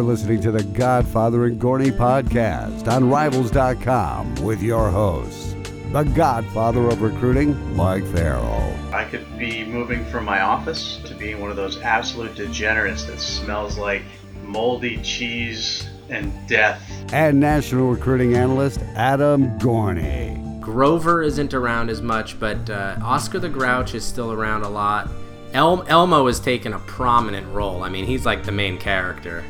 You're listening to the Godfather and Gorney podcast on Rivals.com with your hosts, the Godfather of Recruiting, Mike Farrell. I could be moving from my office to being one of those absolute degenerates that smells like moldy cheese and death. And national recruiting analyst Adam Gorney. Grover isn't around as much, but uh, Oscar the Grouch is still around a lot. El- Elmo has taken a prominent role. I mean, he's like the main character.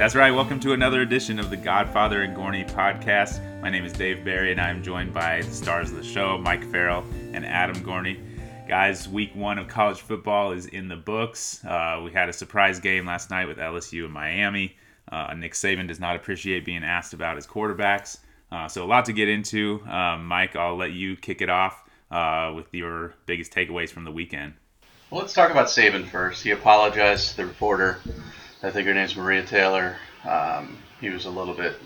That's right. Welcome to another edition of the Godfather and Gorney podcast. My name is Dave Barry, and I'm joined by the stars of the show, Mike Farrell and Adam Gorney. Guys, week one of college football is in the books. Uh, we had a surprise game last night with LSU and Miami. Uh, Nick Saban does not appreciate being asked about his quarterbacks. Uh, so, a lot to get into. Um, Mike, I'll let you kick it off uh, with your biggest takeaways from the weekend. Well, let's talk about Saban first. He apologized to the reporter. I think her name's Maria Taylor. Um, he was a little bit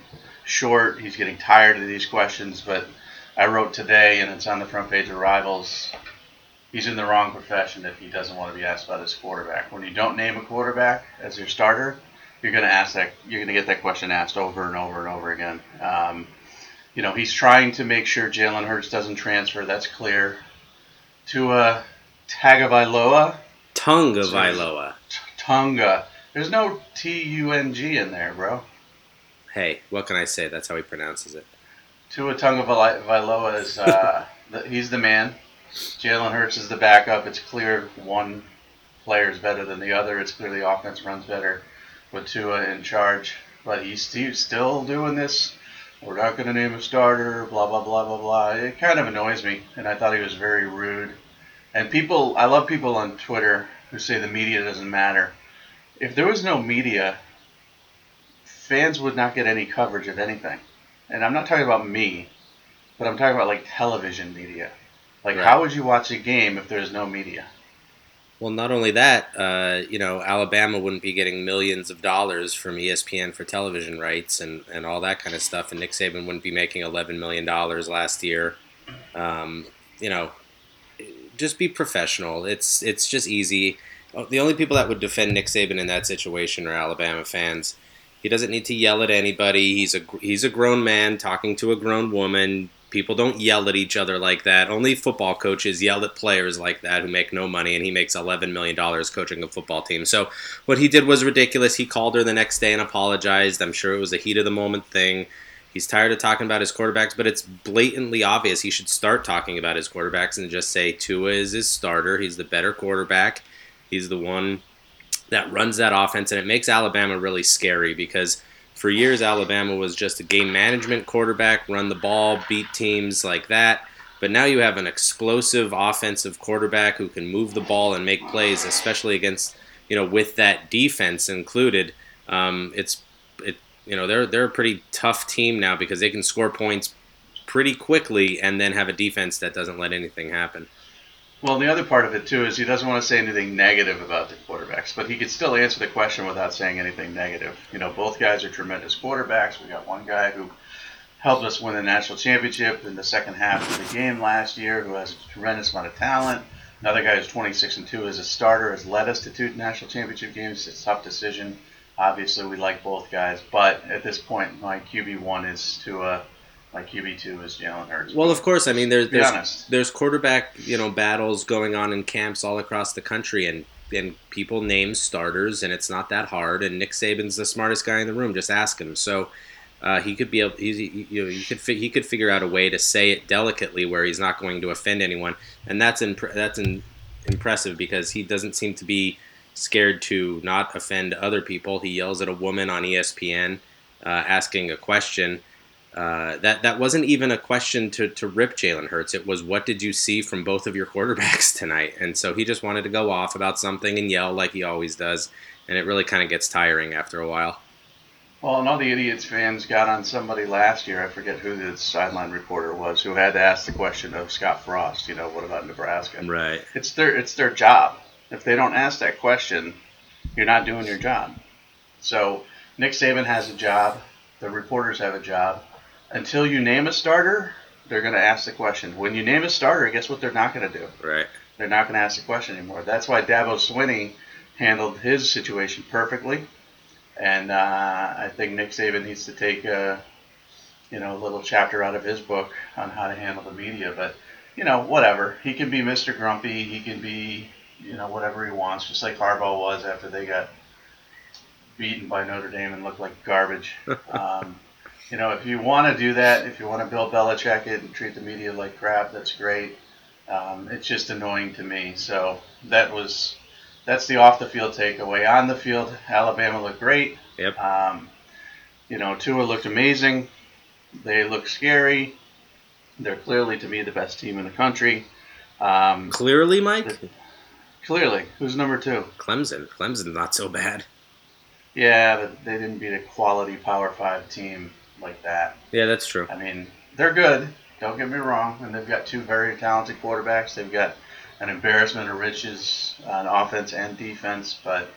short. He's getting tired of these questions, but I wrote today, and it's on the front page of Rivals. He's in the wrong profession if he doesn't want to be asked about his quarterback. When you don't name a quarterback as your starter, you're going to ask that. You're going to get that question asked over and over and over again. Um, you know, he's trying to make sure Jalen Hurts doesn't transfer. That's clear. To a uh, Tagovailoa. Tonga Vailoa. Tonga. There's no T U N G in there, bro. Hey, what can I say? That's how he pronounces it. Tua Tonga Vailoa is uh, the, he's the man. Jalen Hurts is the backup. It's clear one player is better than the other. It's clear the offense runs better with Tua in charge. But he's still doing this we're not going to name a starter, blah, blah, blah, blah, blah. It kind of annoys me, and I thought he was very rude. And people, I love people on Twitter who say the media doesn't matter. If there was no media, fans would not get any coverage of anything. And I'm not talking about me, but I'm talking about like television media. Like, right. how would you watch a game if there's no media? Well, not only that, uh, you know, Alabama wouldn't be getting millions of dollars from ESPN for television rights and, and all that kind of stuff, and Nick Saban wouldn't be making $11 million last year. Um, you know, just be professional. It's it's just easy. The only people that would defend Nick Saban in that situation are Alabama fans. He doesn't need to yell at anybody. He's a he's a grown man talking to a grown woman. People don't yell at each other like that. Only football coaches yell at players like that who make no money, and he makes $11 million coaching a football team. So what he did was ridiculous. He called her the next day and apologized. I'm sure it was a heat of the moment thing. He's tired of talking about his quarterbacks, but it's blatantly obvious he should start talking about his quarterbacks and just say Tua is his starter. He's the better quarterback. He's the one that runs that offense, and it makes Alabama really scary because – for years, Alabama was just a game management quarterback, run the ball, beat teams like that. But now you have an explosive offensive quarterback who can move the ball and make plays, especially against you know with that defense included. Um, it's it you know they're they're a pretty tough team now because they can score points pretty quickly and then have a defense that doesn't let anything happen. Well, the other part of it too is he doesn't want Tua say anything negative about the quarterbacks, but he could still answer the question without saying anything negative. You know, both guys are tremendous quarterbacks. We got one guy who helped us win the national championship in the second half of the game last year, who has a tremendous amount of talent. Another guy who's 26 and two as a starter has led us to two national championship games. It's a tough decision. Obviously, we like both guys, but at this point, my QB one is to uh, my QB two is Jalen Hurts. Well, of course, I mean there's there's, there's quarterback you know battles going on in camps all across the country, and and people name starters, and it's not that hard. And Nick Saban's the smartest guy in the room. Just ask him. So. Uh, he could be able, he's, he, you know, could he could figure out a way to say it delicately where he's not going to offend anyone, and that's imp- that's in, impressive because he doesn't seem to be scared to not offend other people. He yells at a woman on ESPN uh, asking a question, uh, that that wasn't even a question to, to rip Jalen Hurts. It was what did you see from both of your quarterbacks tonight? And so he just wanted to go off about something and yell like he always does, and it really kind of gets tiring after a while. Well, and all the idiots fans got on somebody last year. I forget who the sideline reporter was who had to ask the question of Scott Frost. You know, what about Nebraska? Right. It's their it's their job. If they don't ask that question, you're not doing your job. So Nick Saban has a job. The reporters have a job until you name a starter, they're going to ask the question. When you name a starter, guess what they're not going to do? Right. They're not going to ask the question anymore. That's why Dabo Swinney handled his situation perfectly, and uh, I think Nick Saban needs to take a you know a little chapter out of his book on how to handle the media. But you know whatever, he can be Mr. Grumpy, he can be you know whatever he wants, just like Harbaugh was after they got beaten by Notre Dame and looked like garbage. um, you know, if you want to do that, if you want to Bill Belichick it and treat the media like crap, that's great. Um, it's just annoying to me. So that was that's the off the field takeaway. On the field, Alabama looked great. Yep. Um, you know, Tua looked amazing. They look scary. They're clearly to me the best team in the country. Um, Clearly, Mike. clearly, who's number two? Clemson. Clemson's not so bad. Yeah, but they didn't beat a quality Power Five team like that. Yeah, that's true. I mean, they're good. Don't get me wrong, and they've got two very talented quarterbacks. They've got an embarrassment of riches on offense and defense, but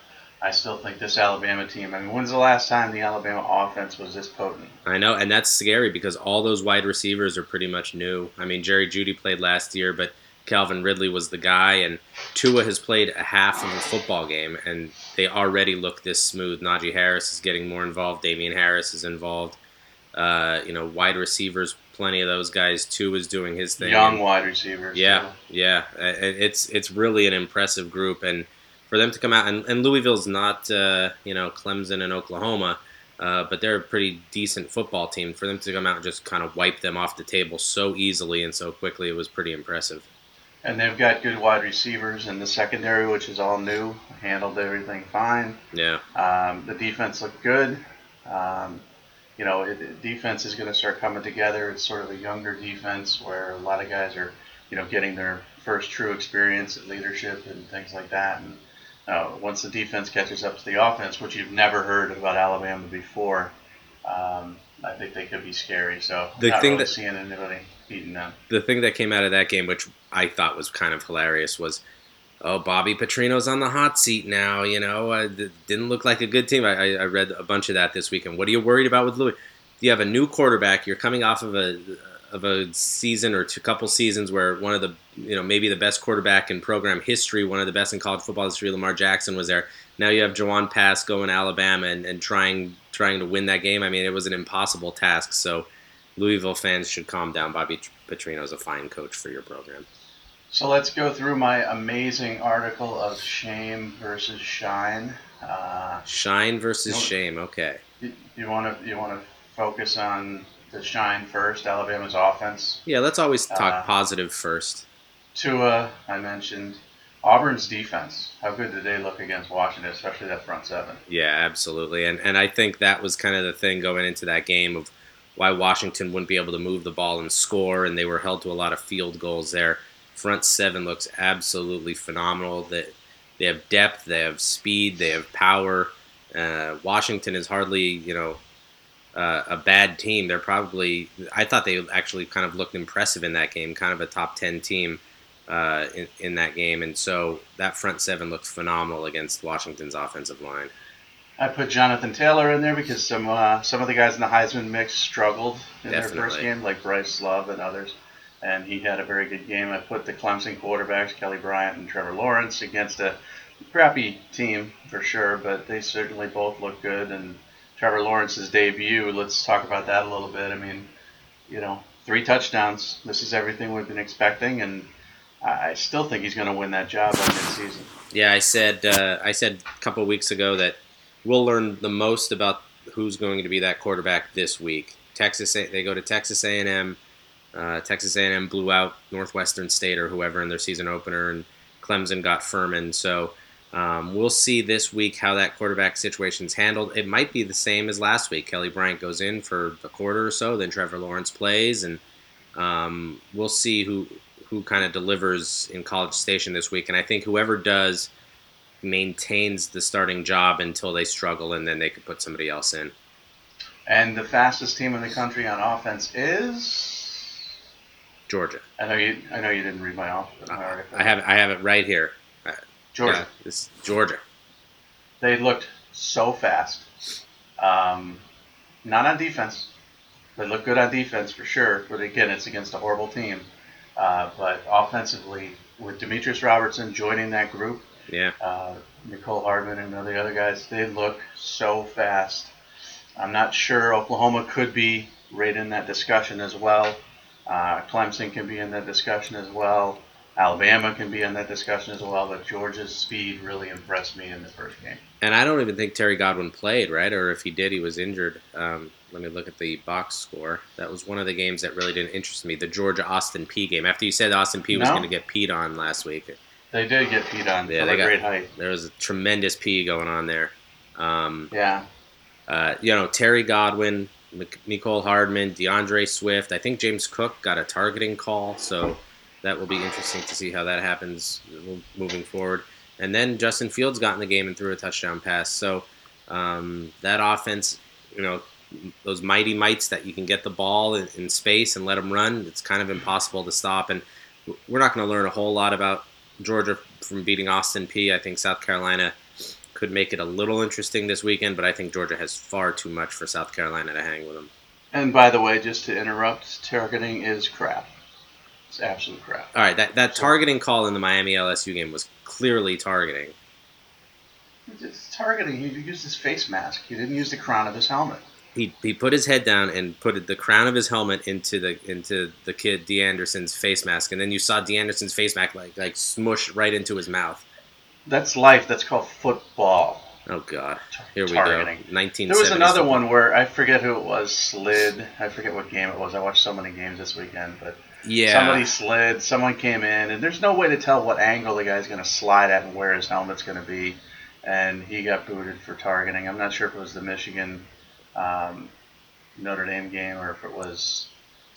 I still think this Alabama team. I mean, when's the last time the Alabama offense was this potent? I know, and that's scary because all those wide receivers are pretty much new. I mean, Jerry Jeudy played last year, but Calvin Ridley was the guy, and Tua has played a half of a football game, and they already look this smooth. Najee Harris is getting more involved. Damien Harris is involved. Uh, you know, wide receivers, plenty of those guys. too is doing his thing. Young wide receivers. Yeah, too. yeah, Uh, it's it's really an impressive group, and for them to come out and, and Louisville's not uh, you know Clemson and Oklahoma, uh, but they're a pretty decent football team. For them to come out and just kind of wipe them off the table so easily and so quickly, it was pretty impressive. And they've got good wide receivers in the secondary, which is all new. Handled everything fine. Yeah, Um, the defense looked good. Um, you know, it, defense is going to start coming together. It's sort of a younger defense where a lot of guys are, you know, getting their first true experience at leadership and things like that. And uh, once the defense catches up to the offense, which you've never heard about Alabama before, um, I think they could be scary. So The not thing really that- seeing anybody beating them. the thing that came out of that game, which I thought was kind of hilarious, was. Oh, Bobby Petrino's on the hot seat now. You know, uh, didn't look like a good team. I, I, read a bunch of that this weekend. What are you worried about with Louis? You have a new quarterback. You're coming off of a of a season or two couple seasons where one of the you know maybe the best quarterback in program history, one of the best in college football history, Lamar Jackson was there. Now you have Jawon Pass going to Alabama and, and trying trying to win that game. I mean, it was an impossible task. So Louisville fans should calm down. Bobby Petrino is a fine coach for your program. So let's go through my amazing article of shame versus shine. Uh, Shine versus No. shame. Okay. you- you want to you want to focus on the shine first, Alabama's offense. Yeah, let's always talk Uh, positive first. Tua, I mentioned. Auburn's defense. How good did they look against Washington, especially that front seven? Yeah, absolutely. And and I think that was kind of the thing going into that game of why Washington wouldn't be able to move the ball and score, and they were held to a lot of field goals there. Front seven looks absolutely phenomenal. That they have depth, they have speed, they have power. Uh, Washington is hardly, you know, uh, a bad team. They're probably. I thought they actually kind of looked impressive in that game, kind of a top ten team uh, in, in that game, and so that front seven looked phenomenal against Washington's offensive line. I put Jonathan Taylor in there because some uh, some of the guys in the Heisman mix struggled in their first game, like Bryce Love and others, and he had a very good game. I put the Clemson quarterbacks, Kelly Bryant and Trevor Lawrence, against a crappy team for sure, but they certainly both look good. And Trevor Lawrence's debut, let's talk about that a little bit. I mean, you know, three touchdowns. This is everything we've been expecting, and I still think he's going to win that job by midseason. Yeah, I said uh, I said a couple of weeks ago that we'll learn the most about who's going to be that quarterback this week. Texas, they go to Texas A&M. Uh, Texas A&M blew out Northwestern State or whoever in their season opener, and Clemson got Furman. So um, we'll see this week how that quarterback situation's handled. It might be the same as last week. Kelly Bryant goes in for a quarter or so, then Trevor Lawrence plays, and um, we'll see who who kind of delivers in College Station this week. And I think whoever does maintains the starting job until they struggle, and then they could put somebody else in. And the fastest team in the country on offense is. Georgia. I know you. I know you didn't read my, off. I have I have it right here. Georgia. Yeah, this Georgia. They looked so fast. Um, not on defense. They look good on defense for sure, but again, it's against a horrible team. Uh, but offensively, with Demetrius Robertson joining that group, Yeah. Uh, Mecole Hardman and all the other guys, they look so fast. I'm not sure Oklahoma could be right in that discussion as well. Uh, Clemson can be in that discussion as well. Alabama can be in that discussion as well. But Georgia's speed really impressed me in the first game. And I don't even think Terry Godwin played, right? Or if he did, he was injured. Um, let me look at the box score. That was one of the games that really didn't interest me. The Georgia Austin Peay game. After you said Austin Peay was No. going to get peed on last week, They did get peed on Yeah, for they a got- great height. there was a tremendous P going on there. Um, Yeah. uh, you know, Terry Godwin, Mecole Hardman, DeAndre Swift. I think James Cook got a targeting call, so that will be interesting to see how that happens moving forward. And then Justin Fields got in the game and threw a touchdown pass. So um, that offense, you know, those mighty mites that you can get the ball in, in space and let them run, it's kind of impossible to stop. And we're not going to learn a whole lot about Georgia from beating Austin Peay. I think South Carolina could make it a little interesting this weekend, but I think Georgia has far too much for South Carolina to hang with them. And by the way, just to interrupt, targeting is crap. It's absolute crap. All right, that, that targeting call in the Miami LSU game was clearly targeting. It's targeting. He used his face mask. He didn't use the crown of his helmet. He, he put his head down and put the crown of his helmet into the into the kid D Anderson's face mask, and then you saw D Anderson's face mask like like smush right into his mouth. That's life. That's called football. Oh God, here we Targeting. go. Nineteen. There was another one where I forget who it was. Slid. I forget what game it was. I watched so many games this weekend, but Yeah, somebody slid. Someone came in, and there's no way to tell what angle the guy's going to slide at and where his helmet's going to be. And he got booted for targeting. I'm not sure if it was the Michigan um, Notre Dame game or if it was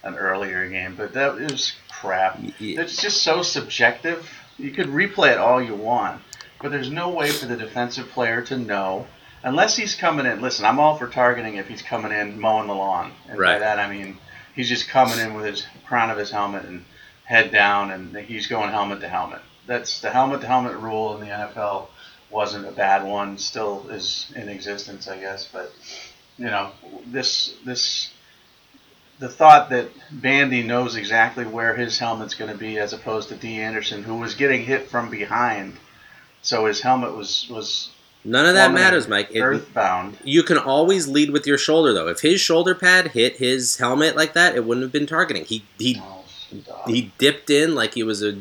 an earlier game, but that it was crap. Y- y- It's just so subjective. You could replay it all you want, but there's no way for the defensive player to know unless he's coming in. Listen, I'm all for targeting if he's coming in mowing the lawn, and by that I mean he's just coming in with his crown of his helmet and head down, and he's going helmet to helmet. That's the helmet to helmet rule in the NFL. Wasn't a bad one, still is in existence, I guess. But you know, this this the thought that Bandy knows exactly where his helmet's going to be, as opposed to D. Anderson, who was getting hit from behind, so his helmet was was none of that matters, Mike. It, earthbound. you can always lead with your shoulder, though. If his shoulder pad hit his helmet like that, it wouldn't have been targeting. He he Oh, he dipped in like he was a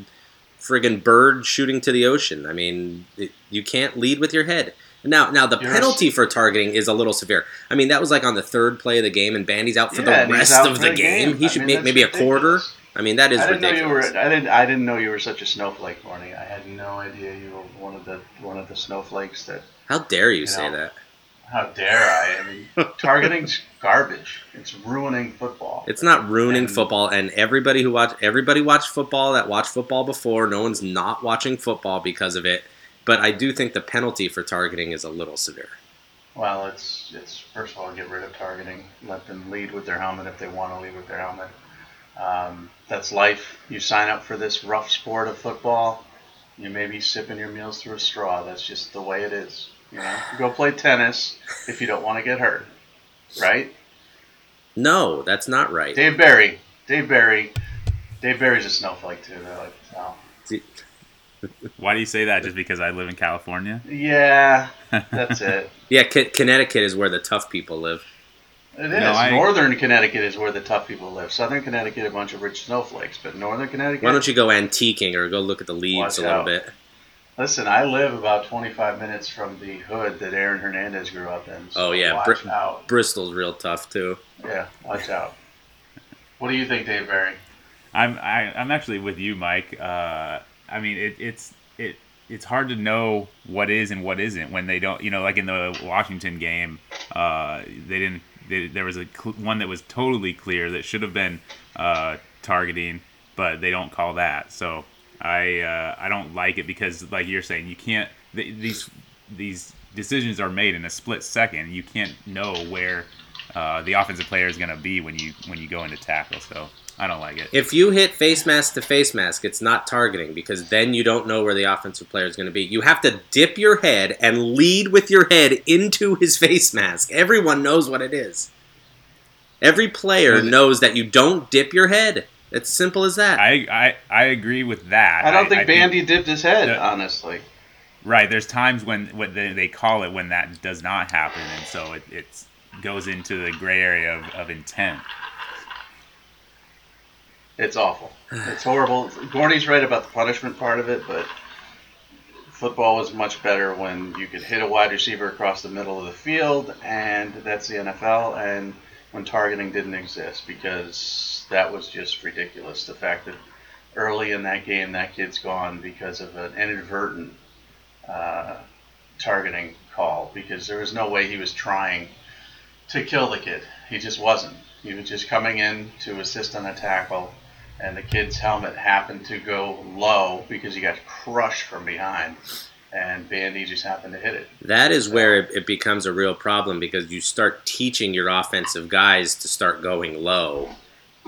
friggin' bird shooting to the ocean. I mean, it, you can't lead with your head. Now, now the You're penalty for targeting is a little severe. I mean, that was like on the third play of the game, and Bandy's out for Yeah, the rest of the game. He I should mean, make maybe a quarter. I mean, that is I didn't know ridiculous. you were. I didn't. I didn't know you were such a snowflake, Barney. I had no idea you were one of the one of the snowflakes that. How dare you You say know. that? How dare I? I mean, targeting's garbage. It's ruining football. It's not ruining And- football, and everybody who watch everybody watched football that watched football before. No one's not watching football because of it. But I do think the penalty for targeting is a little severe. Well, it's it's first of all get rid of targeting. Let them lead with their helmet if they want to lead with their helmet. Um, that's life. You sign up for this rough sport of football. You may be sipping your meals through a straw. That's just the way it is. You know, go play tennis if you don't want to get hurt, right? No, that's not right. Dave Barry, Dave Barry, Dave Barry's a snowflake too. They're like, oh. Why do you say that? Just because I live in California? yeah, that's it. Yeah, C- Connecticut is where the tough people live. It is. No, I- Northern Connecticut is where the tough people live. Southern Connecticut, a bunch of rich snowflakes, but Northern Connecticut. Why don't you go antiquing or go look at the leaves a little out. bit? Listen, I live about 25 minutes from the hood that Aaron Hernandez grew up in. So Oh, yeah, watch Br- out. Bristol's real tough too. Yeah, watch out. What do you think, Dave Barry? I'm I, I'm actually with you, Mike. Uh, I mean, it, it's it it's hard to know what is and what isn't when they don't. You know, like in the Washington game, uh, they didn't. They, there was a cl- one that was totally clear that should have been uh, targeting, but they don't call that. So I uh, I don't like it because, like you're saying, you can't. Th- these these decisions are made in a split second. You can't know where uh, the offensive player is going to be when you when you go into tackle. So I don't like it. If you hit face mask to face mask, it's not targeting because then you don't know where the offensive player is going to be. You have to dip your head and lead with your head into his face mask. Everyone knows what it is. Every player Is knows that you don't dip your head. It's simple as that. I, I I agree with that. I don't think I Bandy dipped his head, Yeah. honestly. Right. There's times when when they, they call it when that does not happen, and so it it's, goes into the gray area of, of intent. It's awful. It's horrible. Gorney's right about the punishment part of it, but football was much better when you could hit a wide receiver across the middle of the field, and that's the NFL, and when targeting didn't exist because that was just ridiculous. The fact that early in that game that kid's gone because of an inadvertent uh, targeting call because there was no way he was trying to kill the kid. He just wasn't. He was just coming in to assist on a tackle, and the kid's helmet happened to go low because he got crushed from behind, and Bandy just happened to hit it. That is where it, it becomes a real problem because you start teaching your offensive guys to start going low,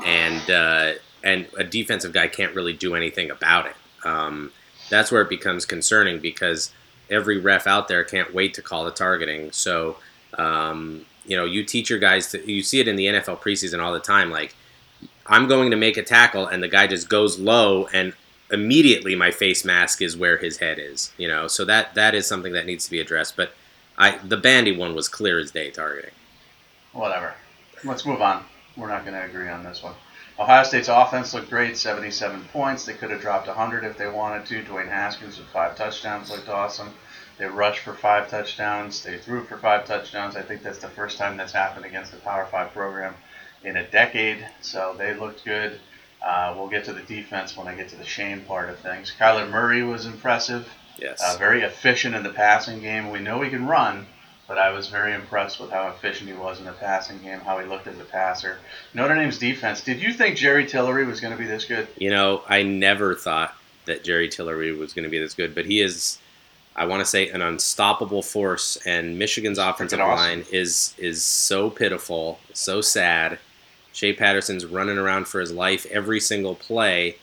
and uh, and a defensive guy can't really do anything about it. Um, that's where it becomes concerning because every ref out there can't wait to call the targeting. So, um, you know, you teach your guys to, you see it in the NFL preseason all the time. Like, I'm going to make a tackle, and the guy just goes low, and immediately my face mask is where his head is. You know, so that that is something that needs to be addressed. But I, the Bandy one was clear as day targeting. Whatever. Let's move on. We're not going to agree on this one. Ohio State's offense looked great, 77 points. They could have dropped 100 if they wanted to. Dwayne Haskins with five touchdowns looked awesome. They rushed for five touchdowns. They threw for five touchdowns. I think that's the first time that's happened against a Power Five program in a decade. So they looked good. Uh, we'll get to the defense when I get to the shame part of things. Kyler Murray was impressive. Yes. Uh, very efficient in the passing game. We know he can run, but I was very impressed with how efficient he was in the passing game, how he looked as a passer. Notre Dame's defense. Did you think Jerry Tillery was going to be this good? You know, I never thought that Jerry Tillery was going to be this good, but he is. I want to say an unstoppable force, and Michigan's offensive awesome. line is is so pitiful, so sad. Shea Patterson's running around for his life every single play,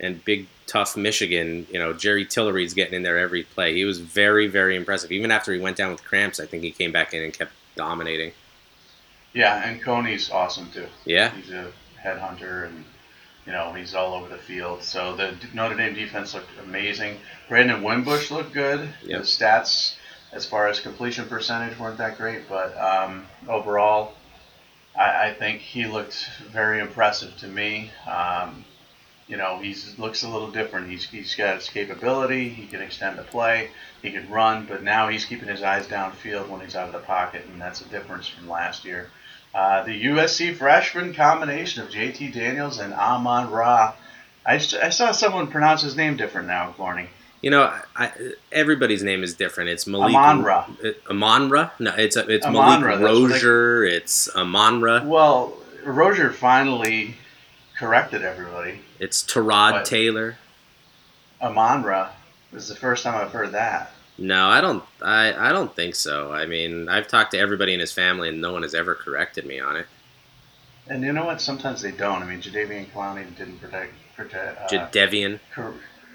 and big tough Michigan, you know, Jerry Tillery's getting in there every play. He was very, very impressive. Even after he went down with cramps, I think he came back in and kept dominating. Yeah, and Coney's awesome too. Yeah. He's a headhunter, and you know he's all over the field. So the Notre Dame defense looked amazing. Brandon Wimbush looked good. Yep. The stats, as far as completion percentage, weren't that great, but um, overall, I, I think he looked very impressive to me. Um, you know, he looks a little different. He's, he's got his capability. He can extend the play. He can run, but now he's keeping his eyes downfield when he's out of the pocket, and that's a difference from last year. Uh, the USC freshman combination of JT Daniels and Amon Ra. I, I saw someone pronounce his name different now, Gorney. You know, I, everybody's name is different. It's Malik Amon-Ra. Uh, No, it's it's Amon-Ra, Malik that's what It's Amon-Ra. Well, Roger finally corrected everybody. It's What? Taylor. Amonra was the first time I've heard that. No, I don't. I, I don't think so. I mean, I've talked to everybody in his family, and no one has ever corrected me on it. And you know what? Sometimes they don't. I mean, Jadeveon Clowney didn't protect. protect uh, Jadeveon. cor-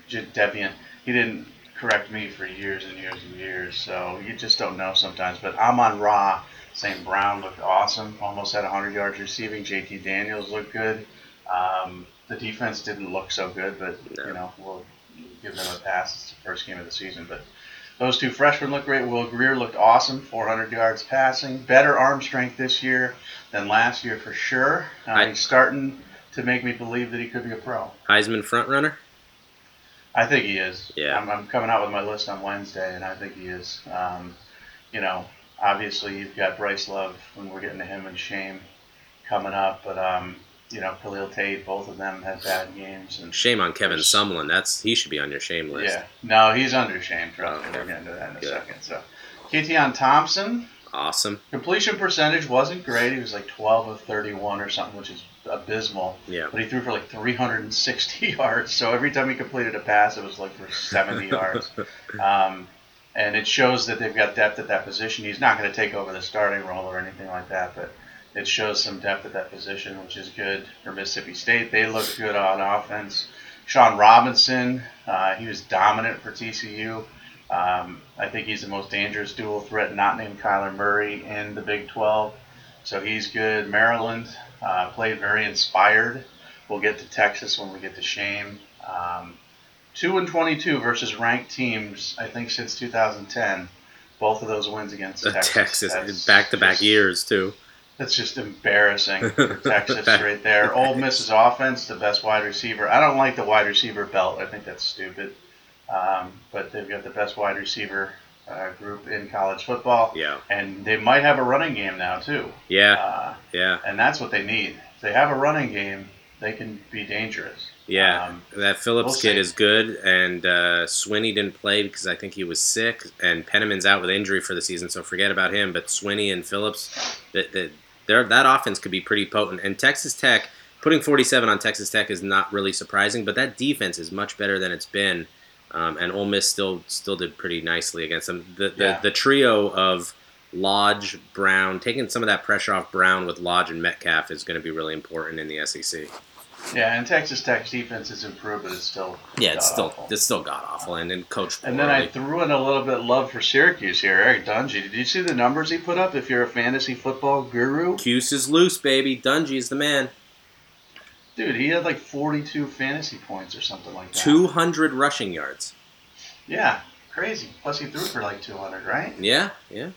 Jadeveon. He didn't correct me for years and years and years. So you just don't know sometimes. But I'm on Raw. St. Brown looked awesome. Almost had 100 yards receiving. JT Daniels looked good. Um, the defense didn't look so good, but No. you know we'll give them a pass. It's the first game of the season, but. Those two freshmen looked great. Will Grier looked awesome, 400 yards passing. Better arm strength this year than last year for sure. Uh, I- he's starting to make me believe that he could be a pro. Heisman frontrunner. I think he is. Yeah. I'm, I'm coming out with my list on Wednesday, and I think he is. Um, you know, obviously you've got Bryce Love when we're getting to him and Shame coming up, but um, you know, Khalil Tate, both of them had bad games, and Shame on Kevin Sumlin. That's he should be on your shame list. yeah, no, he's under Shame. Trust me, Okay. we're getting to that in a Good. second. So, Keytaon Thompson, Awesome. completion percentage wasn't great. He was like 12 of 31 or something, which is abysmal. Yeah. But he threw for like 360 yards. So every time he completed a pass, it was like for 70 yards. Um, and it shows that they've got depth at that position. He's not going to take over the starting role or anything like that, but it shows some depth at that position, which is good for Mississippi State. They look good on offense. Shawn Robinson, uh, he was dominant for TCU. Um, I think he's the most dangerous dual threat, not named Kyler Murray in the Big 12. So he's good. Maryland uh, played very inspired. We'll get to Texas when we get to Shame. Um, two and twenty-two versus ranked teams. I think since 2010, both of those wins against Texas. Texas back to back years too. That's just embarrassing for Texas right there. Ole Miss's offense, the best wide receiver. I don't like the wide receiver belt. I think that's stupid. Um, but they've got the best wide receiver uh, group in college football, Yeah, and they might have a running game now too. yeah, Uh, yeah, and that's what they need. If they have a running game, they can be dangerous. yeah. Um, that Phillips we'll kid see. is good, and uh, Swinney didn't play because I think he was sick, and Penniman's out with injury for the season, so forget about him. But Swinney and Phillips, that that that offense could be pretty potent. And Texas Tech putting 47 on Texas Tech is not really surprising, but that defense is much better than it's been. Um, and Ole Miss still still did pretty nicely against them. The the, Yeah. the trio of Lodge, Brown, taking some of that pressure off Brown with Lodge and Metcalf is going to be really important in the SEC. yeah, and Texas Tech's defense has improved, but it's still Yeah, it's still god-awful. it's still god awful, and then coach. And then I threw in a little bit of love for Syracuse here. Eric Dungey. Did you see the numbers he put up? If you're a fantasy football guru, Cuse is loose, baby. Dungey's the man. Dude, he had like 42 fantasy points or something like that. Two hundred rushing yards. Yeah, crazy. Plus he threw for like 200, right? Yeah, yeah.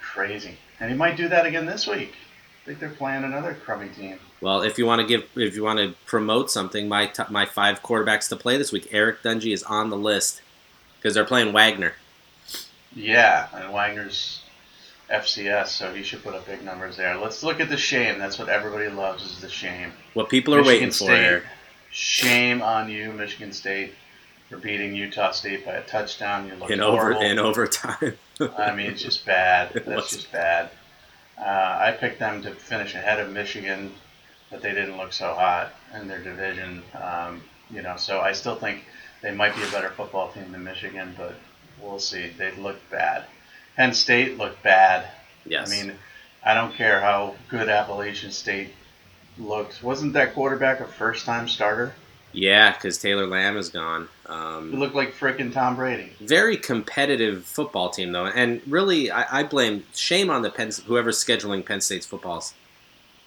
Crazy. And he might do that again this week. I think they're playing another crummy team. Well, if you want to give, if you want to promote something, my my five quarterbacks to play this week, Eric Dungey is on the list because they're playing Wagner. Yeah, and Wagner's FCS, so he should put up big numbers there. Let's look at the shame. That's what everybody loves is the shame. What people are Michigan waiting for State. Shame on you, Michigan State, for beating Utah State by a touchdown. You look in over horrible. in overtime. I mean, it's just bad. That's just bad. Uh, I picked them to finish ahead of Michigan, but they didn't look so hot in their division. Um, you know, so I still think they might be a better football team than Michigan, but we'll see. They look bad. Penn State looked bad. yes. I mean, I don't care how good Appalachian State looked. Wasn't that quarterback a first-time starter? yeah, because Taylor Lamb is gone. He Um, looked like frickin' Tom Brady. very competitive football team though, and really, I, I blame shame on the Penn whoever's scheduling Penn State's footballs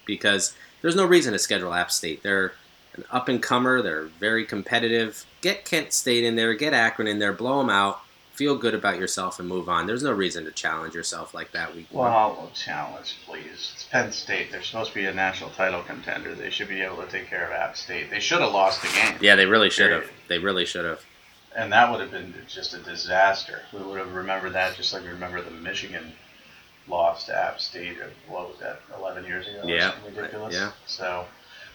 because there's no reason to schedule App State. They're an up and comer. They're very competitive. Get Kent State in there. Get Akron in there. Blow them out. Feel good about yourself and move on. There's no reason to challenge yourself like that week one. Well, challenge, please. It's Penn State. They're supposed to be a national title contender. They should be able to take care of App State. They should have lost the game. Yeah, they really should have. They really should have. And that would have been just a disaster. We would have remembered that just like we remember the Michigan loss to App State, what was that, 11 years ago? Yeah. ridiculous. Yeah. So,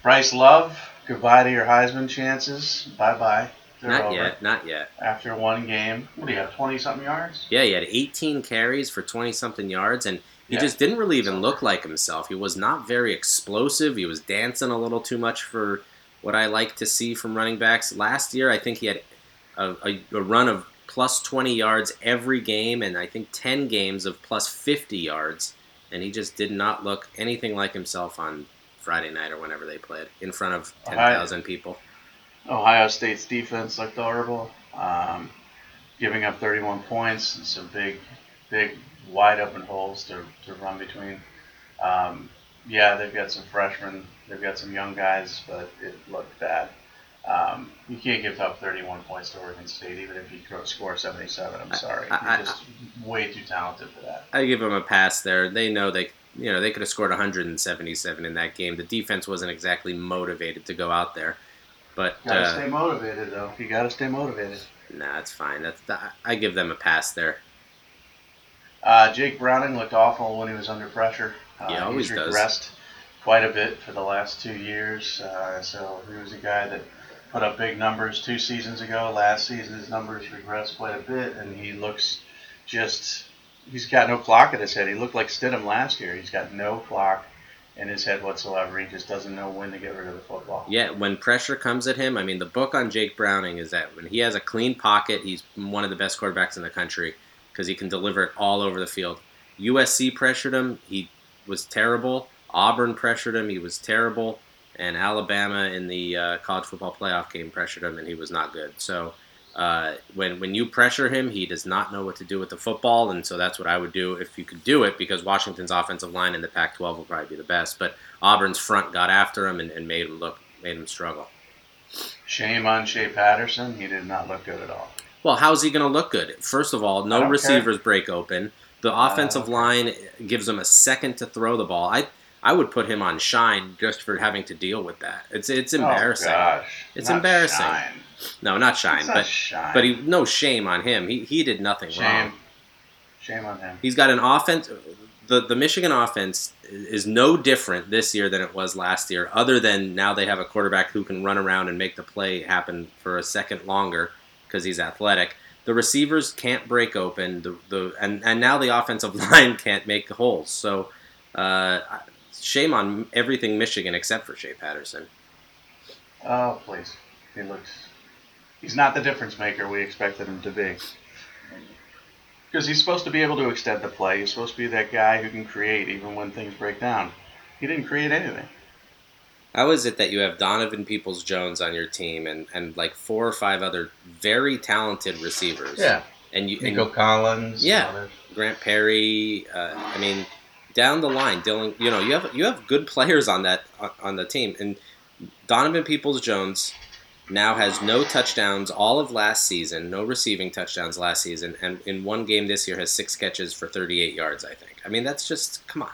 Bryce Love, goodbye to your Heisman chances. Bye bye. They're Not over. yet. Not yet. After one game. What do you have, 20 something yards? Yeah, he had 18 carries for 20 something yards, and he Yeah. just didn't really even look like himself. He was not very explosive. He was dancing a little too much for what I like to see from running backs. Last year, I think he had a, a, a run of plus 20 yards every game, and I think 10 games of plus 50 yards, and he just did not look anything like himself on Friday night or whenever they played in front of 10,000 people. Ohio State's defense looked horrible, um, giving up 31 points and some big, big, wide open holes to, to run between. Um, yeah, they've got some freshmen, they've got some young guys, but it looked bad. Um, you can't give up 31 points to Oregon State, even if you score 77. I'm sorry, I- I- you're just way too talented for that. I give them a pass there. They know they, you know, they could have scored 177 in that game. The defense wasn't exactly motivated to go out there, but Gotta uh, stay motivated, though. You gotta stay motivated. nah, it's fine. That's that, I give them a pass there. Uh, Jake Browning looked awful when he was under pressure. Uh, He always he's does. regressed quite a bit for the last two years. Uh, so he was a guy that put up big numbers two seasons ago. Last season, his numbers regressed quite a bit, and he looks just. He's got no clock in his head. He looked like Stidham last year. He's got no clock in his head whatsoever. He just doesn't know when to get rid of the football. Yeah, when pressure comes at him, I mean, the book on Jake Browning is that when he has a clean pocket, he's one of the best quarterbacks in the country because he can deliver it all over the field. USC pressured him, he was terrible. Auburn pressured him, he was terrible. And Alabama in the uh, college football playoff game pressured him, and he was not good. So uh, when when you pressure him, he does not know what to do with the football, and so that's what I would do if you could do it, because Washington's offensive line in the Pac-12 will probably be the best. But Auburn's front got after him and, and made him look, made him struggle. Shame on Shea Patterson. He did not look good at all. Well, how's he going to look good? First of all, no receivers break open. The offensive okay. line gives him a second to throw the ball. I I would put him on shine just for having to deal with that. It's it's embarrassing. Oh, gosh. It's Not embarrassing. Shine. No, not shine, not but shine. but he no shame on him. He he did nothing Shame. wrong. Shame Shame on him. He's got an offense. The the Michigan offense is no different this year than it was last year. Other than now they have a quarterback who can run around and make the play happen for a second longer because he's athletic. The receivers can't break open. The, the and, and now the offensive line can't make the holes. So uh, shame on everything Michigan except for Shea Patterson. Oh, please. He looks. He's not the difference maker we expected him to be. Because he's supposed to be able to extend the play. He's supposed to be that guy who can create even when things break down. He didn't create anything. How is it that you have Donovan Peoples Jones on your team and, and like four or five other very talented receivers? Yeah. And you and Nico Collins. Yeah. and. Grant Perry. Uh, I mean, down the line, Dylan. You know, you have you have good players on that on- on the team, and Donovan Peoples Jones now has no touchdowns all of last season, no receiving touchdowns last season, and in one game this year has six catches for 38 yards. I think. I mean, that's just come on.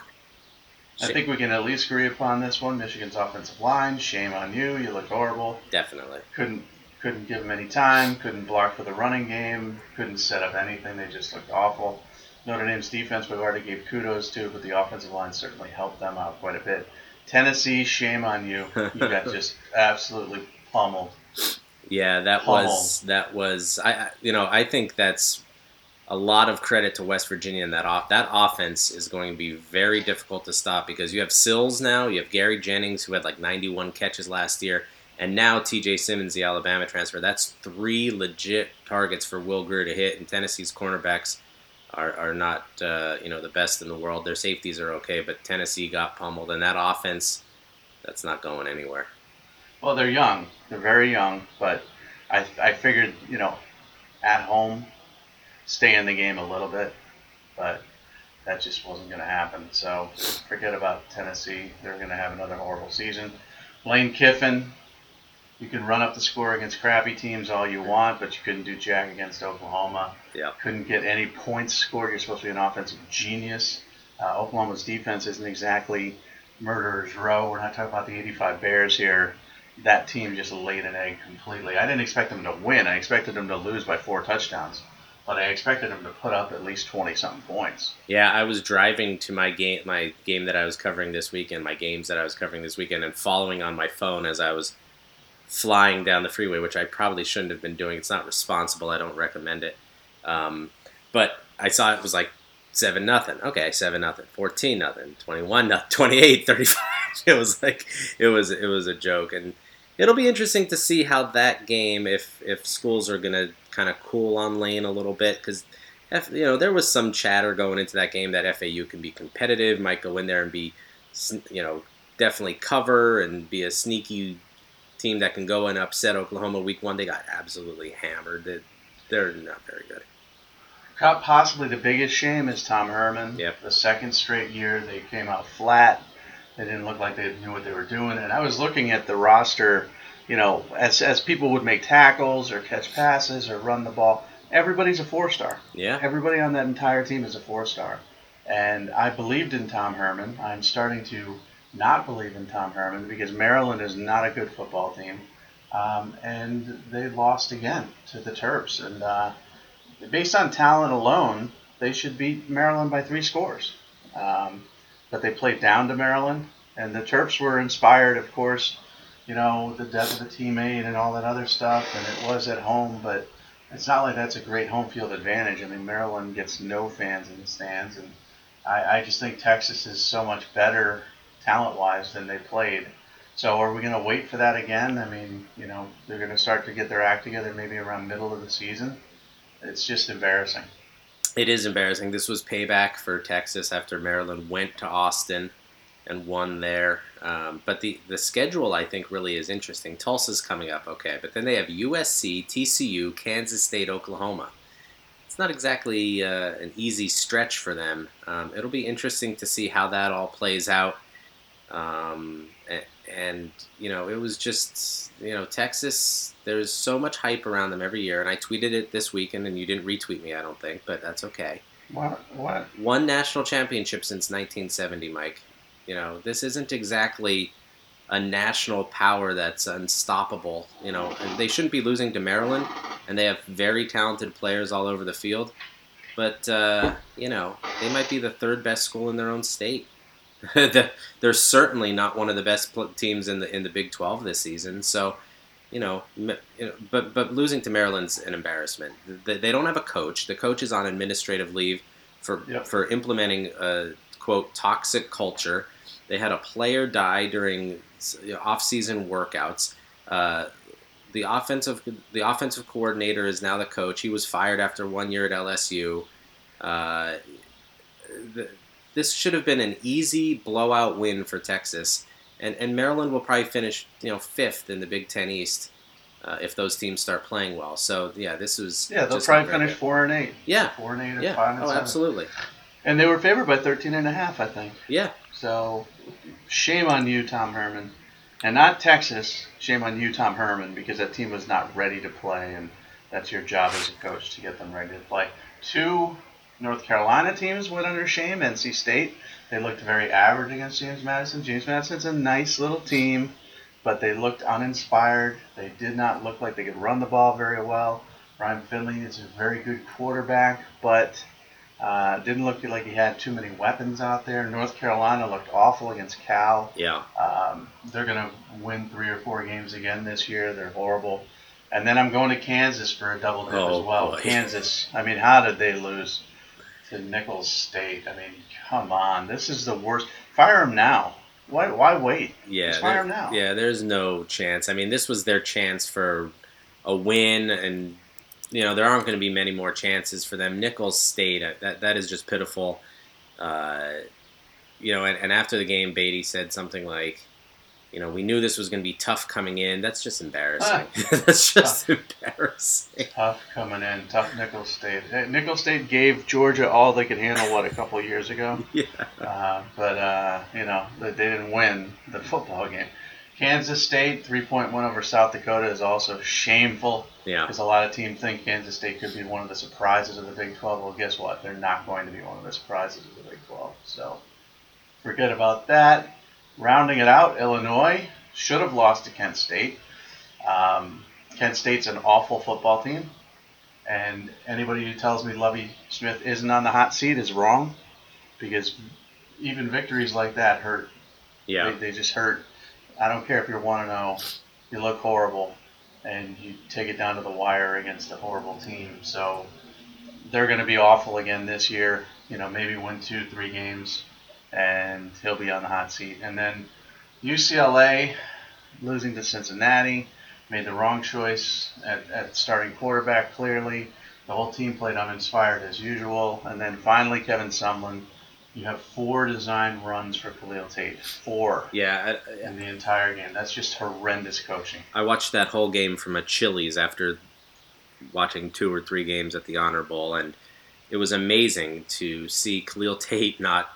I think we can at least agree upon this one. Michigan's offensive line. Shame on you. You looked horrible. Definitely. Couldn't couldn't give them any time. Couldn't block for the running game. Couldn't set up anything. They just looked awful. Notre Dame's defense we've already gave kudos to, but the offensive line certainly helped them out quite a bit. Tennessee, shame on you. You got just absolutely pummeled. Yeah, that was that was I you know I think that's a lot of credit to West Virginia and that off, that offense is going to be very difficult to stop because you have Sills now, you have Gary Jennings who had like 91 catches last year, and now T.J. Simmons, the Alabama transfer. That's three legit targets for Will Grier to hit, and Tennessee's cornerbacks are, are not uh, you know the best in the world. Their safeties are okay, but Tennessee got pummeled, and that offense that's not going anywhere. Well, they're young. They're very young, but I, I figured, you know, at home, stay in the game a little bit, but that just wasn't going to happen. So forget about Tennessee. They're going to have another horrible season. Lane Kiffin, you can run up the score against crappy teams all you want, but you couldn't do jack against Oklahoma. Yeah. Couldn't get any points scored. You're supposed to be an offensive genius. Uh, Oklahoma's defense isn't exactly murderer's row. We're not talking about the 85 Bears here that team just laid an egg completely. I didn't expect them to win. I expected them to lose by four touchdowns, but I expected them to put up at least twenty something points. Yeah, I was driving to my game, my game that I was covering this weekend, my games that I was covering this weekend, and following on my phone as I was flying down the freeway, which I probably shouldn't have been doing. It's not responsible. I don't recommend it. Um, but I saw it was like seven nothing. Okay, seven nothing, fourteen nothing, twenty one nothing, 28, 35. It was like it was it was a joke, and it'll be interesting to see how that game if if schools are gonna kind of cool on Lane a little bit because. You know, there was some chatter going into that game that FAU can be competitive, might go in there and be, you know, definitely cover and be a sneaky team that can go and upset Oklahoma week one. They got absolutely hammered. They, they're not very good. Possibly the biggest shame is Tom Herman. Yep. The second straight year they came out flat. They didn't look like they knew what they were doing. And I was looking at the roster, you know, as as people would make tackles or catch passes or run the ball. Everybody's a four star. Yeah, Everybody on that entire team is a four star. And I believed in Tom Herman. I'm starting to not believe in Tom Herman because Maryland is not a good football team. Um, and they lost again to the Terps. And uh, based on talent alone, they should beat Maryland by three scores. Um, but they played down to Maryland. And the Terps were inspired, of course, you know, the death of a teammate and all that other stuff. And it was at home, but it's not like that's a great home field advantage. I mean, Maryland gets no fans in the stands, and I, I just think Texas is so much better talent wise than they played. So are we going to wait for that again? I mean, you know, they're going to start to get their act together maybe around middle of the season. It's just embarrassing. It is embarrassing. This was payback for Texas after Maryland went to Austin and won there. Um, but the, the schedule, I think, really is interesting. Tulsa's coming up, okay, but then they have USC, TCU, Kansas State, Oklahoma. It's not exactly uh, an easy stretch for them. Um, it'll be interesting to see how that all plays out. Um, and, you know, it was just you know Texas. There's so much hype around them every year, and I tweeted it this weekend, and you didn't retweet me, I don't think, but that's okay. What? What? One national championship since 1970, Mike. You know, this isn't exactly a national power that's unstoppable. You know, they shouldn't be losing to Maryland, and they have very talented players all over the field. But uh, you know, they might be the third best school in their own state. They're certainly not one of the best teams in the in the Big 12 this season. So, you know, but but losing to Maryland's an embarrassment. They don't have a coach. The coach is on administrative leave for Yep. for implementing a quote toxic culture. They had a player die during you off-season workouts. Uh, the offensive the offensive coordinator is now the coach. He was fired after one year at LSU. Uh, the, this should have been an easy blowout win for Texas, and and Maryland will probably finish you know fifth in the Big Ten East uh, if those teams start playing well. So yeah, this was Yeah, they'll probably finish good. four and eight. Yeah, Four and eight yeah, five and oh seven. absolutely, And they were favored by 13 and a half, I think. yeah, So, shame on you, Tom Herman. And not Texas. Shame on you, Tom Herman, because that team was not ready to play, and that's your job as a coach to get them ready to play. Two North Carolina teams went under shame. NC State. They looked very average against James Madison. James Madison's a nice little team, but they looked uninspired. They did not look like they could run the ball very well. Ryan Finley is a very good quarterback, but uh, didn't look like he had too many weapons out there. North Carolina looked awful against Cal. yeah, Um, they're going to win three or four games again this year. They're horrible. And then I'm going to Kansas for a double dip Oh, as well. boy. Kansas. I mean, how did they lose to Nicholls State? I mean, come on. This is the worst. Fire them now. Why? Why wait? yeah, Just fire 'em now. yeah. There's no chance. I mean, this was their chance for a win, and you know there aren't going to be many more chances for them. Nicholls State, uh, that that is just pitiful. Uh, you know, and, and after the game, Beaty said something like, "You know, we knew this was going to be tough coming in. That's just embarrassing. That's just embarrassing." Tough coming in. Tough Nicholls State. Hey, Nicholls State gave Georgia all they could handle. What a couple of years ago. Yeah, Uh, but uh, you know they, they didn't win the football game. Kansas State 3.1 over South Dakota is also shameful yeah, because a lot of teams think Kansas State could be one of the surprises of the Big 12. Well, guess what? They're not going to be one of the surprises of the Big 12. So forget about that. Rounding it out, Illinois should have lost to Kent State. Um, Kent State's an awful football team, and anybody who tells me Lovie Smith isn't on the hot seat is wrong, because even victories like that hurt. yeah. They, they just hurt. I don't care if you're one and zero, you look horrible, and you take it down to the wire against a horrible team. So they're going to be awful again this year. You know, maybe win two, three games, and he'll be on the hot seat. And then UCLA losing to Cincinnati made the wrong choice at, at starting quarterback. Clearly, the whole team played uninspired as usual. And then finally, Kevin Sumlin. You have four design runs for Khalil Tate. Four Yeah, I, in the entire game. That's just horrendous coaching. I watched that whole game from a Chili's after watching two or three games at the Honor Bowl, and it was amazing to see Khalil Tate not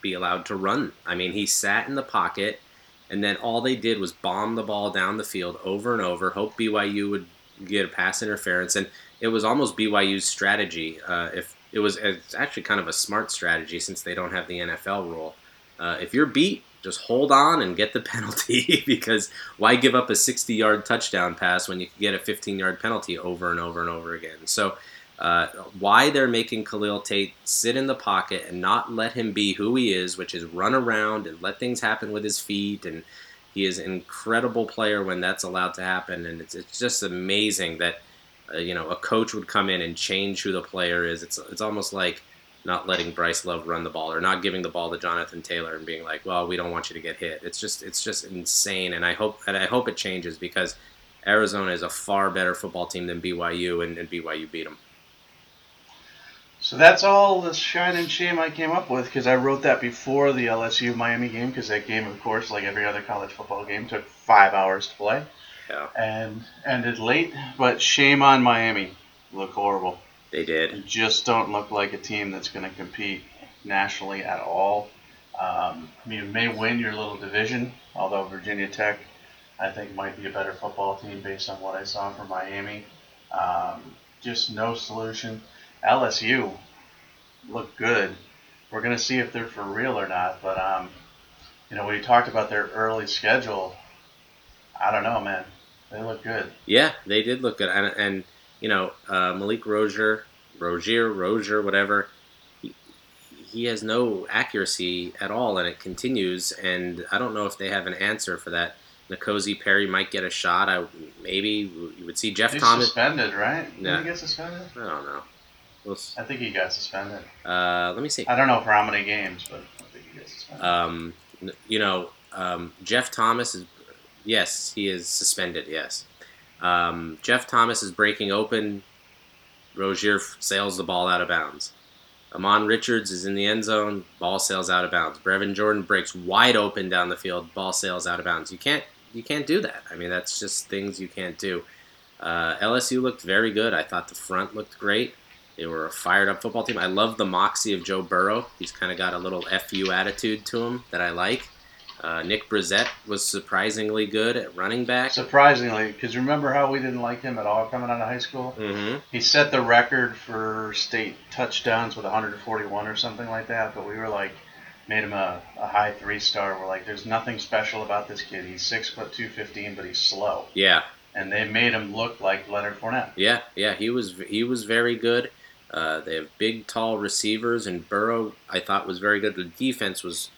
be allowed to run. I mean, he sat in the pocket, and then all they did was bomb the ball down the field over and over, hope BYU would get a pass interference, and it was almost BYU's strategy. Uh, if it was, it's actually kind of a smart strategy since they don't have the NFL rule. Uh, if you're beat, just hold on and get the penalty because why give up a 60 yard touchdown pass when you can get a 15 yard penalty over and over and over again? So, uh, why they're making Khalil Tate sit in the pocket and not let him be who he is, which is run around and let things happen with his feet. And he is an incredible player when that's allowed to happen. And it's, it's just amazing that, uh, you know, a coach would come in and change who the player is. It's, it's almost like not letting Bryce Love run the ball or not giving the ball to Jonathan Taylor and being like, "Well, we don't want you to get hit." It's just it's just insane, and I hope and I hope it changes because Arizona is a far better football team than BYU, and, and BYU beat them. So that's all the shine and shame I came up with because I wrote that before the LSU Miami game because that game, of course, like every other college football game, took five hours to play Yeah, and ended late. But shame on Miami. Look horrible. they did. They just don't look like a team that's going to compete nationally at all. Um, you may win your little division, although Virginia Tech, I think, might be a better football team based on what I saw from Miami. Um, just no solution. LSU looked good. We're going to see if they're for real or not. But, um, you know, when you talked about their early schedule, I don't know, man. They look good. Yeah, they did look good, and, and you know uh, Malik Rosier, Rosier, Rosier, whatever. He, he has no accuracy at all, and it continues. And I don't know if they have an answer for that. N'Kosi Perry might get a shot. I maybe you would see Jeff He's Thomas. suspended, right? Yeah. He get suspended? I don't know. We'll, s- I think he got suspended. uh, let me see. I don't know for how many games, but I think he got suspended. Um, n- you know, um, Jeff Thomas is, yes, he is suspended. Yes, um, Jeff Thomas is breaking open. Rosier f- sails the ball out of bounds. Ahmmon Richards is in the end zone. Ball sails out of bounds. Brevin Jordan breaks wide open down the field. Ball sails out of bounds. You can't you can't do that. I mean, that's just things you can't do. Uh, LSU looked very good. I thought the front looked great. They were a fired up football team. I love the moxie of Joe Burrow. He's kind of got a little FU attitude to him that I like. Uh, Nick Brossette was surprisingly good at running back. Surprisingly, because remember how we didn't like him at all coming out of high school? hmm He set the record for state touchdowns with 141 or something like that, but we were like, made him a, a high three star. We're like, there's nothing special about this kid. He's six foot two fifteen, but he's slow, Yeah, and they made him look like Leonard Fournette. yeah, yeah. He was he was very good. Uh, they have big, tall receivers, and Burrow I thought was very good. The defense was,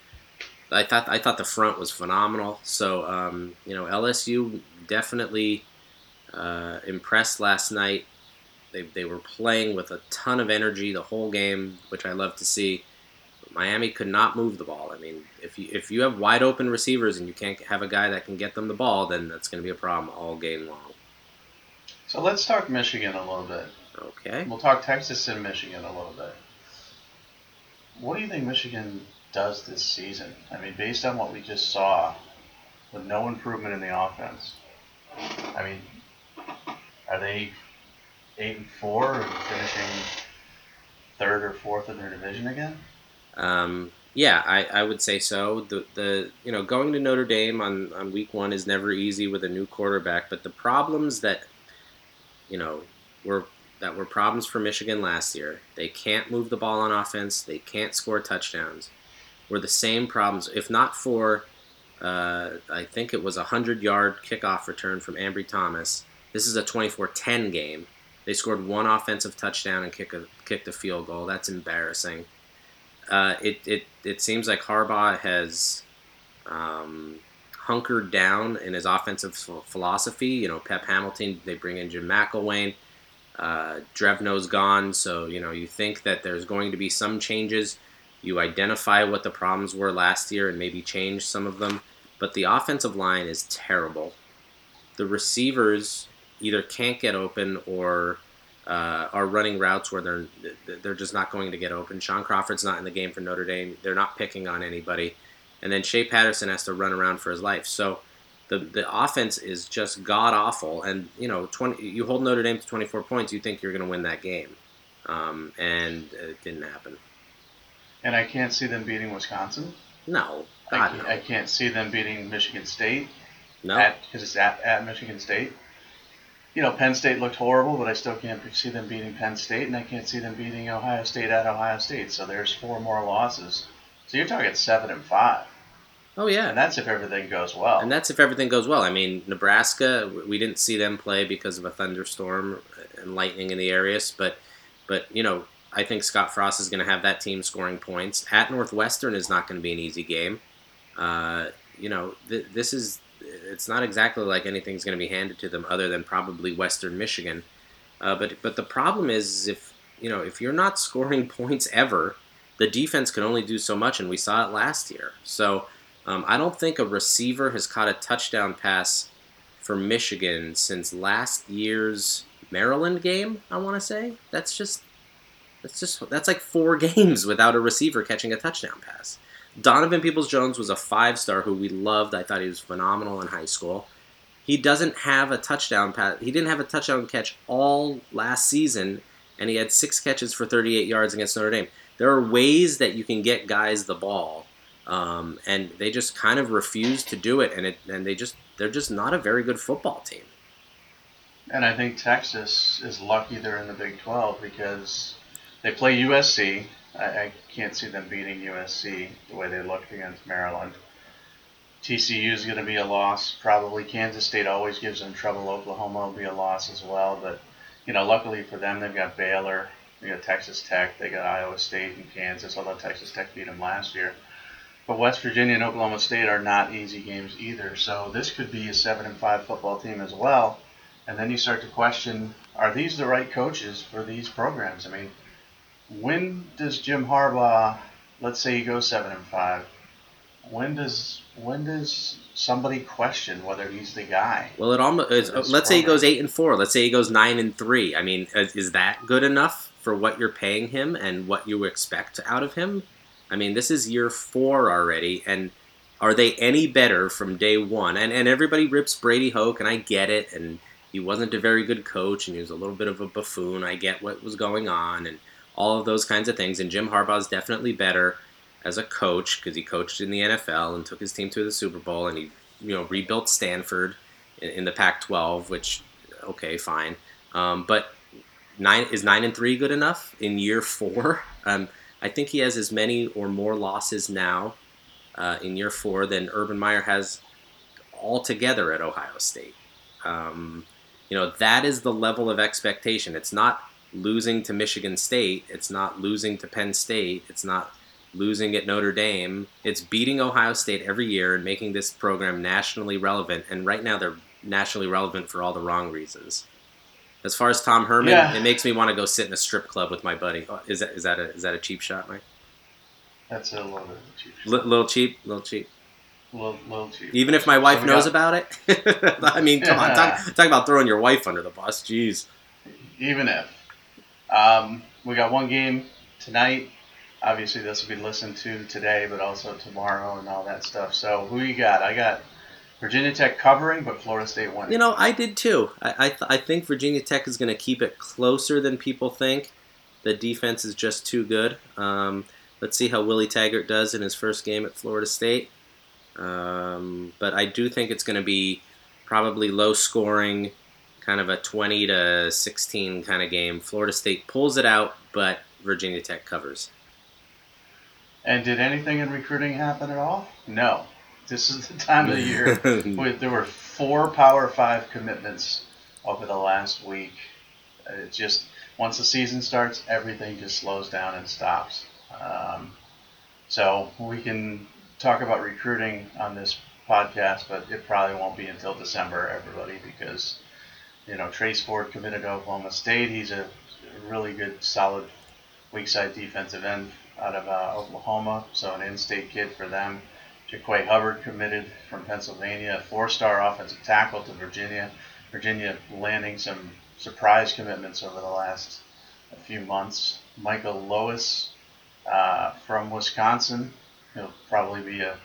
I thought I thought the front was phenomenal. So um, you know LSU definitely uh, impressed last night. They, they were playing with a ton of energy the whole game, which I love to see. Miami could not move the ball. I mean, if you if you have wide open receivers and you can't have a guy that can get them the ball, then that's going to be a problem all game long. So let's talk Michigan a little bit. Okay. We'll talk Texas and Michigan a little bit. What do you think Michigan does this season? I mean, based on what we just saw, with no improvement in the offense. I mean, are they eight and four or finishing third or fourth in their division again? Um, yeah, I, I would say so. The the you know going to Notre Dame on, on week one is never easy with a new quarterback, but the problems that you know were that were problems for Michigan last year. They can't move the ball on offense. They can't score touchdowns. Were the same problems, if not for uh, I think it was a hundred yard kickoff return from Ambry Thomas. This is a 24-10 game. They scored one offensive touchdown and kick a, kicked a field goal. That's embarrassing. Uh, it, it, it seems like Harbaugh has um, hunkered down in his offensive philosophy. You know, Pep Hamilton, they bring in Jim McElwain. Uh, Drevno's gone, so you know you think that there's going to be some changes. You identify what the problems were last year and maybe change some of them, but the offensive line is terrible. The receivers either can't get open or uh, are running routes where they're they're just not going to get open. Shaun Crawford's not in the game for Notre Dame. They're not picking on anybody, and then Shea Patterson has to run around for his life. So the the offense is just god awful. And you know, twenty you hold Notre Dame to twenty four points, you think you're going to win that game, um, and it didn't happen. And I can't see them beating Wisconsin. No, I, God can't- no, I can't see them beating Michigan State no. because it's at, at Michigan State. You know, Penn State looked horrible, but I still can't see them beating Penn State, and I can't see them beating Ohio State at Ohio State. So there's four more losses. So you're talking seven and five, Oh yeah, and that's if everything goes well. And that's if everything goes well. I mean, Nebraska, we didn't see them play because of a thunderstorm and lightning in the areas, but but you know, I think Scott Frost is going to have that team scoring points. At Northwestern is not going to be an easy game. Uh, you know, th- this is it's not exactly like anything's going to be handed to them other than probably Western Michigan. Uh, but but the problem is if you know if you're not scoring points ever, the defense can only do so much, and we saw it last year. So. Um, I don't think a receiver has caught a touchdown pass for Michigan since last year's Maryland game. I want to say that's just that's just that's like four games without a receiver catching a touchdown pass. Donovan Peoples Jones was a five star who we loved. I thought he was phenomenal in high school. He doesn't have a touchdown pass. He didn't have a touchdown catch all last season, and he had six catches for 38 yards against Notre Dame. There are ways that you can get guys the ball um, and they just kind of refuse to do it, and it and they just they're just not a very good football team. And I think Texas is lucky they're in the Big 12 because they play USC. I, I can't see them beating USC the way they looked against Maryland. TCU is going to be a loss. Probably Kansas State always gives them trouble. Oklahoma will be a loss as well. But, you know, luckily for them, they've got Baylor, they got Texas Tech, they got Iowa State and Kansas, although Texas Tech beat them last year. But West Virginia and Oklahoma State are not easy games either. So this could be a 7 and 5 football team as well. And then you start to question are these the right coaches for these programs? I mean, when does Jim Harbaugh, let's say he goes 7 and 5, when does when does somebody question whether he's the guy? Well, it almost let's say he goes eight and four. Let's say he goes nine and three. I mean, is that good enough for what you're paying him and what you expect out of him? I mean, this is year four already, and are they any better from day one? And and everybody rips Brady Hoke, and I get it. And he wasn't a very good coach, and he was a little bit of a buffoon. I get what was going on, and all of those kinds of things. And Jim Harbaugh is definitely better as a coach because he coached in the NFL and took his team to the Super Bowl, and he you know rebuilt Stanford in, in the Pac-12, which okay, fine, um, but nine is nine and three good enough in year four? Um, I think he has as many or more losses now uh, in year four than Urban Meyer has altogether at Ohio State. Um, you know that is the level of expectation. It's not losing to Michigan State. It's not losing to Penn State. It's not losing at Notre Dame. It's beating Ohio State every year and making this program nationally relevant. And right now, they're nationally relevant for all the wrong reasons. As far as Tom Herman, yeah. it makes me want to go sit in a strip club with my buddy. Oh, is that is that a is that a cheap shot, Mike? That's a little cheap. Shot. L- little cheap, little cheap. Little, little cheap. Even if my wife so knows got... about it, I mean, come on, talk, talk about throwing your wife under the bus. Jeez. Even if um, we got one game tonight obviously this will be listened to today, but also tomorrow and all that stuff. So who you got? I got Virginia Tech covering, but Florida State winning. You know, I did too. I I, th- I think Virginia Tech is going to keep it closer than people think. The defense is just too good. Um, let's see how Willie Taggart does in his first game at Florida State. Um, but I do think it's going to be probably low scoring, kind of a 20 to 16 kind of game. Florida State pulls it out, but Virginia Tech covers. And did anything in recruiting happen at all? No. This is the time of the year. there were four Power Five commitments over the last week. It just once the season starts, everything just slows down and stops. Um, so we can talk about recruiting on this podcast, but it probably won't be until December, everybody, because you know Trace Ford committed to Oklahoma State. He's a really good, solid weak side defensive end out of uh, Oklahoma, so an in-state kid for them. Jaquay Hubbard committed from Pennsylvania, four-star offensive tackle to Virginia. Virginia landing some surprise commitments over the last few months. Michael Lois uh, from Wisconsin. He'll probably be a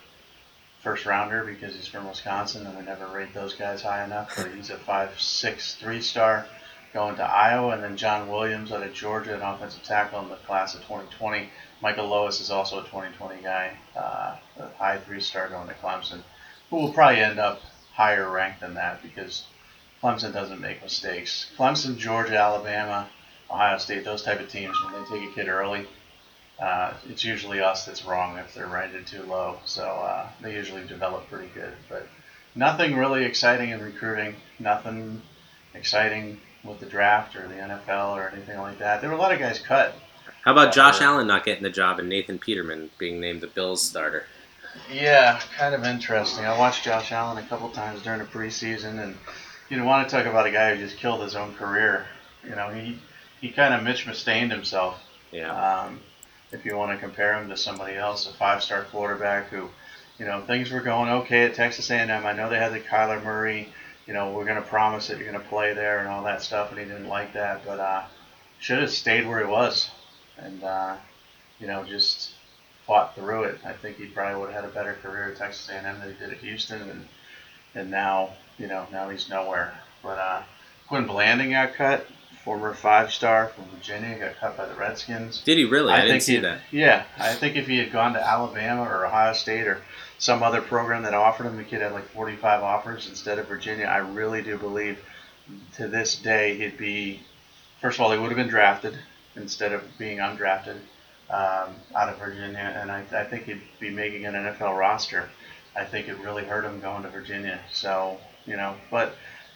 first rounder because he's from Wisconsin, and we never rate those guys high enough. But he's a five, six, three-star going to Iowa, and then John Williams out of Georgia, an offensive tackle in the class of 2020. Michael Lois is also a 2020 guy, uh, a high three star going to Clemson, who will probably end up higher ranked than that because Clemson doesn't make mistakes. Clemson, Georgia, Alabama, Ohio State, those type of teams, when they take a kid early, uh, it's usually us that's wrong if they're rated too low. So uh, they usually develop pretty good. But nothing really exciting in recruiting. Nothing exciting with the draft or the NFL or anything like that. There were a lot of guys cut. How about Josh Allen not getting the job and Nathan Peterman being named the Bills starter? Yeah, kind of interesting. I watched Josh Allen a couple times during the preseason, and you know, want to talk about a guy who just killed his own career. You know, he he kind of Mitch Mustained himself. Yeah. Um, if you want to compare him to somebody else, a five-star quarterback who, you know, things were going okay at Texas A&M. I know they had the Kyler Murray you know, we're going to promise that you're going to play there and all that stuff, and he didn't like that. But uh, should have stayed where he was, and uh, you know, just fought through it. I think he probably would have had a better career at Texas A&M than he did at Houston, and and now, you know, now he's nowhere. But uh, Quinn Blanding got cut former five star from Virginia, got cut by the Redskins. Did he really? I, didn't see that. Yeah, I think if he had gone to Alabama or Ohio State or some other program that offered him, the kid had like 45 offers instead of Virginia. I really do believe to this day he'd be, first of all, he would have been drafted instead of being undrafted um, out of Virginia, and I, I think he'd be making an NFL roster. I think it really hurt him going to Virginia. So, you know, but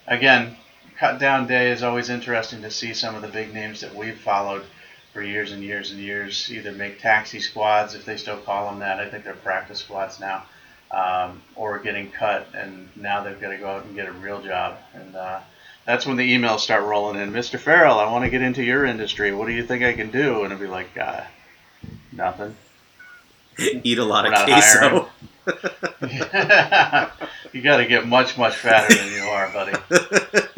again, cut down day is always interesting to see some of the big names that we've followed for years and years and years either make taxi squads if they still call them that. I think they're practice squads now, um, or getting cut and now they've got to go out and get a real job. And uh, that's when the emails start rolling in. Mr. Farrell, I want to get into your industry. What do you think I can do? And it'll be like, uh, nothing. Eat a lot We're of queso. you got to get much much fatter than you are, buddy.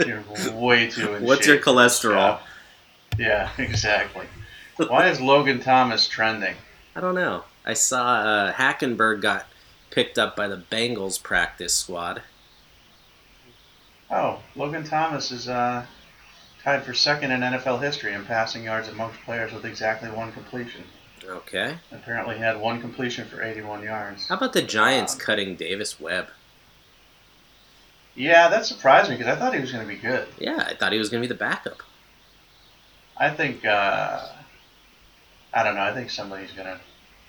You're way too. What's your shape this cholesterol? job. Yeah, exactly. Why is Logan Thomas trending? I don't know. I saw uh, Hackenberg got picked up by the Bengals practice squad. Oh, Logan Thomas is uh, tied for second in NFL history in passing yards amongst players with exactly one completion. Okay. Apparently, he had one completion for 81 yards. How about the Giants Um, cutting Davis Webb? Yeah, that surprised me because I thought he was going to be good. Yeah, I thought he was going to be the backup. I think uh, I don't know. I think somebody's going to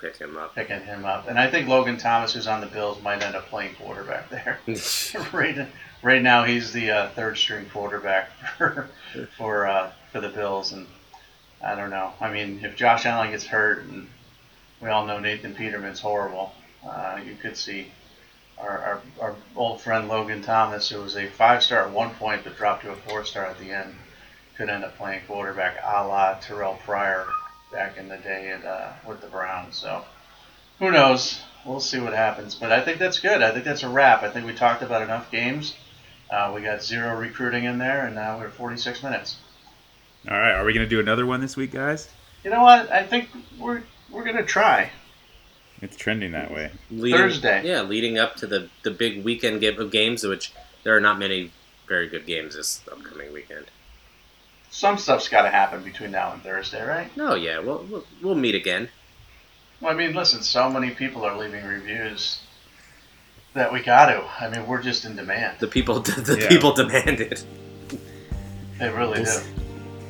Pick him up. picking him up. And I think Logan Thomas, who's on the Bills, might end up playing quarterback there. right, right now, he's the uh, third string quarterback for for uh, for the Bills, and I don't know. I mean, if Josh Allen gets hurt, and we all know Nathan Peterman's horrible, uh, you could see. Our, our, our old friend Logan Thomas, who was a five star at one point but dropped to a four star at the end, could end up playing quarterback a la Terrell Pryor back in the day at, uh, with the Browns. So who knows? We'll see what happens. But I think that's good. I think that's a wrap. I think we talked about enough games. Uh, we got zero recruiting in there, and now we're 46 minutes. All right, are we going to do another one this week, guys? You know what? I think we're we're gonna try. It's trending that way. Leading, Thursday. Yeah, leading up to the, the big weekend game of games, which there are not many very good games this upcoming weekend. Some stuff's got to happen between now and Thursday, right? No, yeah, we'll, we'll, we'll meet again. Well, I mean, listen, so many people are leaving reviews that we got to. I mean, we're just in demand. The people the Yeah. people demand it. They really We'll do. s-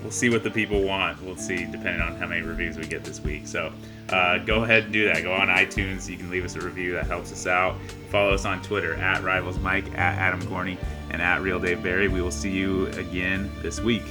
We'll see what the people want. We'll see depending on how many reviews we get this week. So uh, go ahead and do that. Go on iTunes. You can leave us a review. That helps us out. Follow us on Twitter at Rivals Mike, at Adam Gorney, and at Real Dave Barry. We will see you again this week.